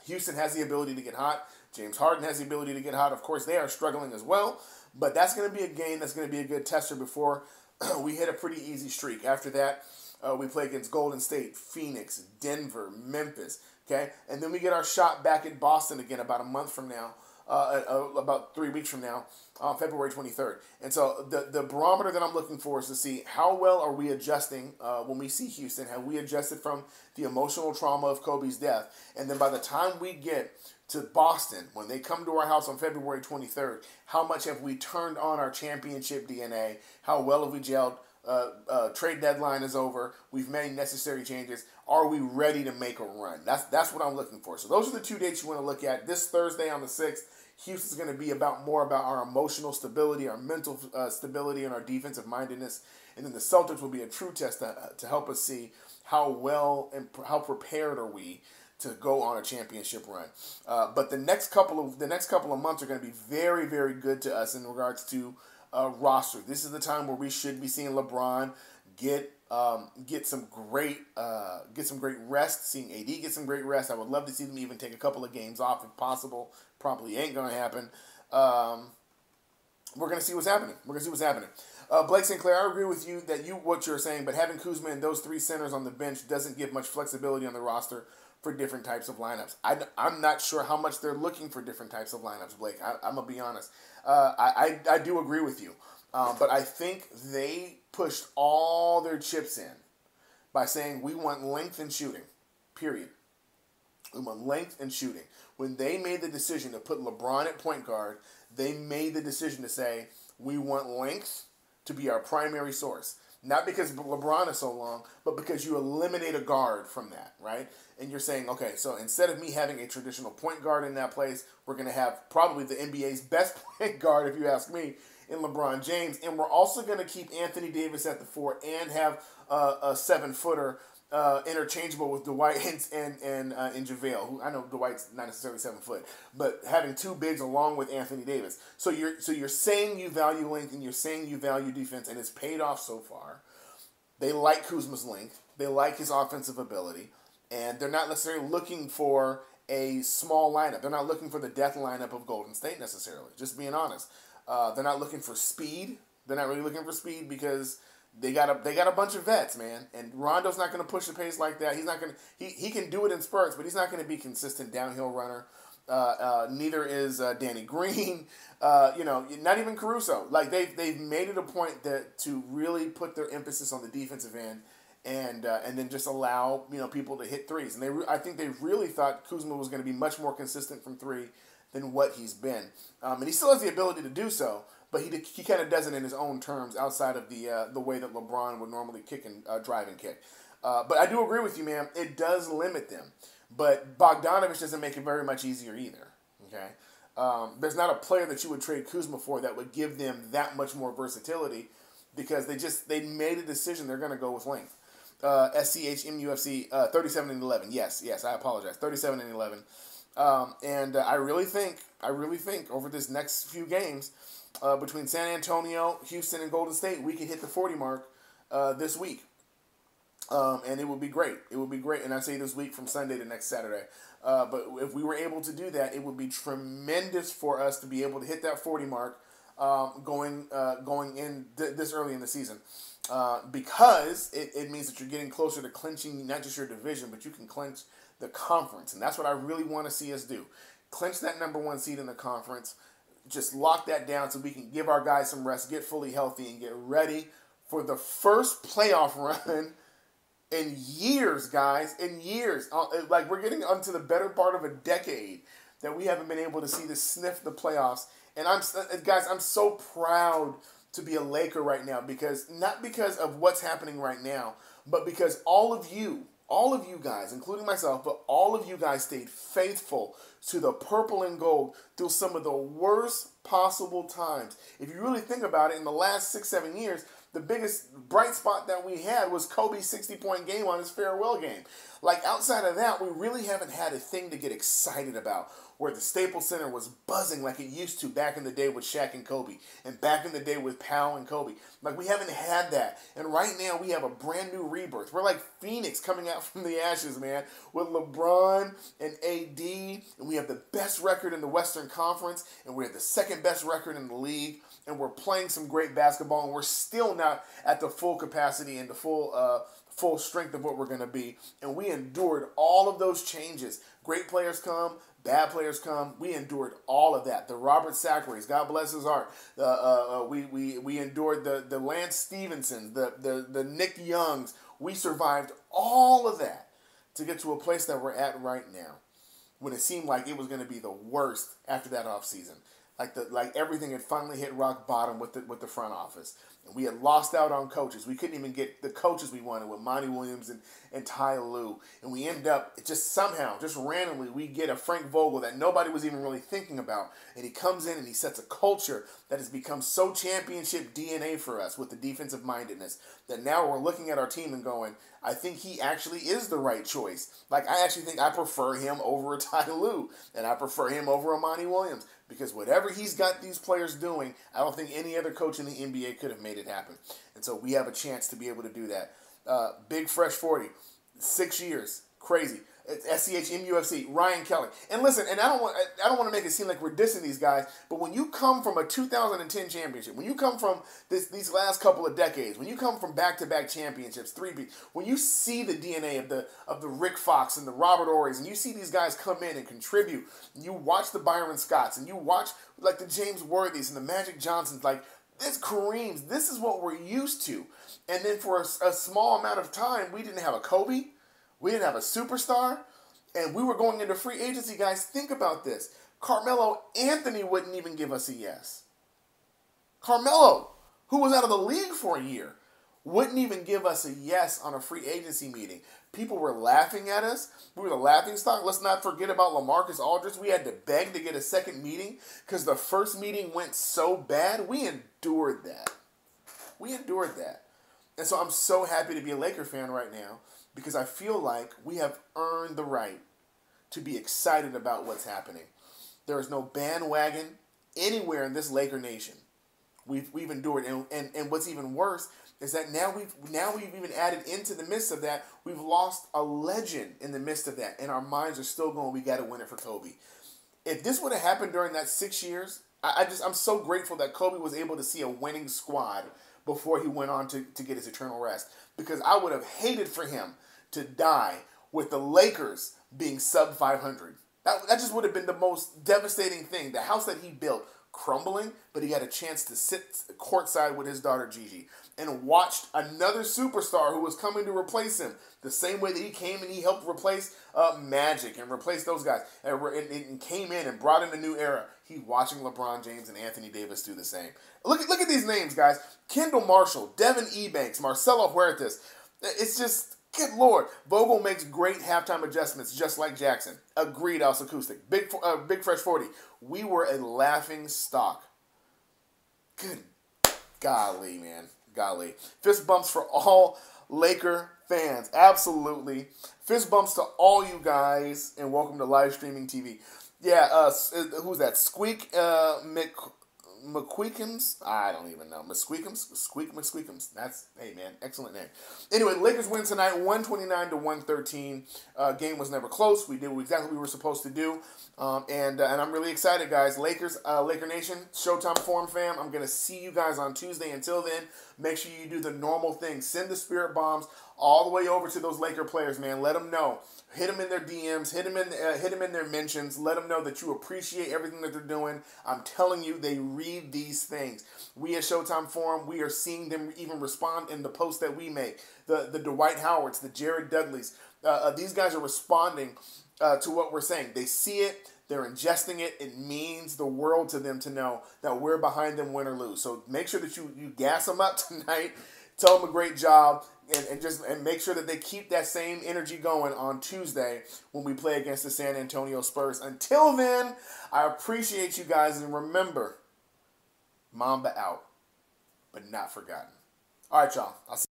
Speaker 1: houston has the ability to get hot james harden has the ability to get hot of course they are struggling as well but that's going to be a game that's going to be a good tester before we hit a pretty easy streak. After that, uh, we play against Golden State, Phoenix, Denver, Memphis. Okay, and then we get our shot back at Boston again about a month from now. Uh, uh, about three weeks from now, uh, February 23rd. And so the, the barometer that I'm looking for is to see how well are we adjusting uh, when we see Houston. Have we adjusted from the emotional trauma of Kobe's death? And then by the time we get to Boston, when they come to our house on February 23rd, how much have we turned on our championship DNA? How well have we gelled? Uh, uh, trade deadline is over. We've made necessary changes. Are we ready to make a run? That's that's what I'm looking for. So those are the two dates you want to look at. This Thursday on the sixth, Houston's going to be about more about our emotional stability, our mental uh, stability, and our defensive mindedness. And then the Celtics will be a true test to, to help us see how well and how prepared are we to go on a championship run. Uh, but the next couple of the next couple of months are going to be very very good to us in regards to uh, roster. This is the time where we should be seeing LeBron get um, get some great uh, get some great rest. Seeing AD get some great rest. I would love to see them even take a couple of games off if possible. Probably ain't gonna happen. Um, we're gonna see what's happening. We're gonna see what's happening. Uh, Blake Sinclair, I agree with you that you what you're saying, but having Kuzma and those three centers on the bench doesn't give much flexibility on the roster for different types of lineups. I, I'm not sure how much they're looking for different types of lineups, Blake. I, am going to be honest. Uh, I, I, I, do agree with you. Uh, but I think they pushed all their chips in by saying we want length and shooting, period. We want length and shooting. When they made the decision to put LeBron at point guard, they made the decision to say we want length to be our primary source. Not because LeBron is so long, but because you eliminate a guard from that, right? And you're saying, okay, so instead of me having a traditional point guard in that place, we're going to have probably the NBA's best point guard, if you ask me, in LeBron James. And we're also going to keep Anthony Davis at the four and have a seven footer uh, interchangeable with Dwight and and and, uh, and JaVale. Who I know Dwight's not necessarily seven foot, but having two bigs along with Anthony Davis. So you're so you're saying you value length and you're saying you value defense, and it's paid off so far. They like Kuzma's length. They like his offensive ability, and they're not necessarily looking for a small lineup. They're not looking for the death lineup of Golden State necessarily. Just being honest, uh, they're not looking for speed. They're not really looking for speed because they got a they got a bunch of vets, man, and Rondo's not going to push the pace like that. He's not going to he he can do it in spurts, but he's not going to be consistent downhill runner. Uh, uh, neither is uh, Danny Green. Uh, you know, not even Caruso. Like they've they've made it a point that to really put their emphasis on the defensive end, and uh, and then just allow you know people to hit threes. And they re- I think they really thought Kuzma was going to be much more consistent from three than what he's been, um, and he still has the ability to do so but he he kind of does it in his own terms outside of the uh, the way that LeBron would normally kick and uh, drive and kick. Uh, but I do agree with you, man. It does limit them, but Bogdanovich doesn't make it very much easier either. Okay, um, there's not a player that you would trade Kuzma for that would give them that much more versatility because they just they made a decision they're going to go with length. Uh, SCHMUFC uh, 37 and 11. Yes, yes, I apologize. 37 and 11. Um, and uh, I really think I really think over this next few games uh, between San Antonio, Houston, and Golden State, we could hit the 40 mark uh, this week. Um, and it would be great. It would be great. And I say this week from Sunday to next Saturday. Uh, but if we were able to do that, it would be tremendous for us to be able to hit that 40 mark um, going uh, going in th- this early in the season. Uh, because it, it means that you're getting closer to clinching not just your division, but you can clinch the conference. And that's what I really want to see us do. Clinch that number one seed in the conference just lock that down so we can give our guys some rest, get fully healthy, and get ready for the first playoff run in years, guys. In years, uh, like we're getting onto the better part of a decade that we haven't been able to see the sniff the playoffs. And I'm uh, guys, I'm so proud to be a Laker right now because not because of what's happening right now, but because all of you, all of you guys, including myself, but all of you guys stayed faithful to the purple and gold through some of the worst possible times. If you really think about it, in the last six, seven years, the biggest bright spot that we had was Kobe's 60 point game on his farewell game. Like outside of that, we really haven't had a thing to get excited about where the Staples Center was buzzing like it used to back in the day with Shaq and Kobe, and back in the day with Pau and Kobe. Like we haven't had that, and right now we have a brand new rebirth. We're like Phoenix coming out from the ashes, man, with LeBron and AD, and we have the best record in the Western Conference, and we have the second best record in the league, and we're playing some great basketball, and we're still not at the full capacity and the full. Uh, full strength of what we're going to be. And we endured all of those changes. Great players come, Bad players come. We endured all of that. The Robert Sacrés, God bless his heart. The, uh, uh, we, we, we endured the, the Lance Stephenson, the, the, the Nick Youngs. We survived all of that to get to a place that we're at right now when it seemed like it was going to be the worst after that offseason. Like the like everything had finally hit rock bottom with the with the front office. And we had lost out on coaches. We couldn't even get the coaches we wanted with Monty Williams and, and Ty Lue. And we end up just somehow, just randomly, we get a Frank Vogel that nobody was even really thinking about. And he comes in and he sets a culture that has become so championship DNA for us with the defensive mindedness that now we're looking at our team and going, I think he actually is the right choice. Like I actually think I prefer him over a Ty Lue, and I prefer him over a Monty Williams because whatever he's got these players doing, I don't think any other coach in the NBA could have made it happen. And so we have a chance to be able to do that. Uh, Big Fresh 40, six years, crazy. SCH MUFC, Ryan Kelly. And listen, and I don't want I don't want to make it seem like we're dissing these guys, but when you come from a 2010 championship, when you come from this these last couple of decades, when you come from back-to-back championships, three B, when you see the DNA of the of the Rick Fox and the Robert Horrys, and you see these guys come in and contribute, and you watch the Byron Scotts, and you watch like the James Worthies and the Magic Johnsons, like this Kareem's, this is what we're used to. And then for a, a small amount of time, we didn't have a Kobe. We didn't have a superstar, and we were going into free agency, guys. Think about this. Carmelo Anthony wouldn't even give us a yes. Carmelo, who was out of the league for a year, wouldn't even give us a yes on a free agency meeting. People were laughing at us. We were the laughing stock. Let's not forget about LaMarcus Aldridge. We had to beg to get a second meeting because the first meeting went so bad. We endured that. We endured that. And so I'm so happy to be a Laker fan right now because I feel like we have earned the right to be excited about what's happening. There is no bandwagon anywhere in this Laker nation. We've, we've endured, and, and, and what's even worse is that now we've now we've even added into the midst of that we've lost a legend in the midst of that, and our minds are still going. We got to win it for Kobe. If this would have happened during that six years, I, I just I'm so grateful that Kobe was able to see a winning squad before he went on to, to get his eternal rest. Because I would have hated for him to die with the Lakers being sub 500. That, that just would have been the most devastating thing. The house that he built crumbling, but he had a chance to sit courtside with his daughter Gigi and watched another superstar who was coming to replace him the same way that he came and he helped replace uh, Magic and replace those guys and, and, and, came in and brought in a new era. He watching LeBron James and Anthony Davis do the same. Look look at these names, guys: Kendall Marshall, Devin Ebanks, Marcelo Huertas. It's just Good lord, Vogel makes great halftime adjustments, just like Jackson. Agreed, House Acoustic. Big, uh, Big Fresh 40. We were a laughing stock. Good golly, man. Golly. Fist bumps for all Laker fans. Absolutely. Fist bumps to all you guys, and welcome to live streaming TV. Yeah, uh, uh, who's that? Squeak uh, Mc, McQueekums. I don't even know. McSqueakums? Squeak McSqueakums. That's, hey, man, excellent name. Anyway, Lakers win tonight 129 to 113. Uh, game was never close. We did exactly what we were supposed to do. Um, and, uh, and I'm really excited, guys. Lakers, uh, Laker Nation, Showtime Forum fam. I'm going to see you guys on Tuesday. Until then, make sure you do the normal thing. Send the spirit bombs all the way over to those Laker players, man. Let them know. Hit them in their DMs. Hit them in. Uh, hit them in their mentions. Let them know that you appreciate everything that they're doing. I'm telling you, they read these things. We at Showtime Forum, we are seeing them even respond in the posts that we make. The the Dwight Howards, the Jared Dudleys. Uh, uh, these guys are responding uh, to what we're saying. They see it. They're ingesting it. It means the world to them to know that we're behind them, win or lose. So make sure that you you gas them up tonight. Tell them a great job and, and just and make sure that they keep that same energy going on Tuesday when we play against the San Antonio Spurs. Until then, I appreciate you guys and remember, Mamba out, but not forgotten. All right, y'all. I'll see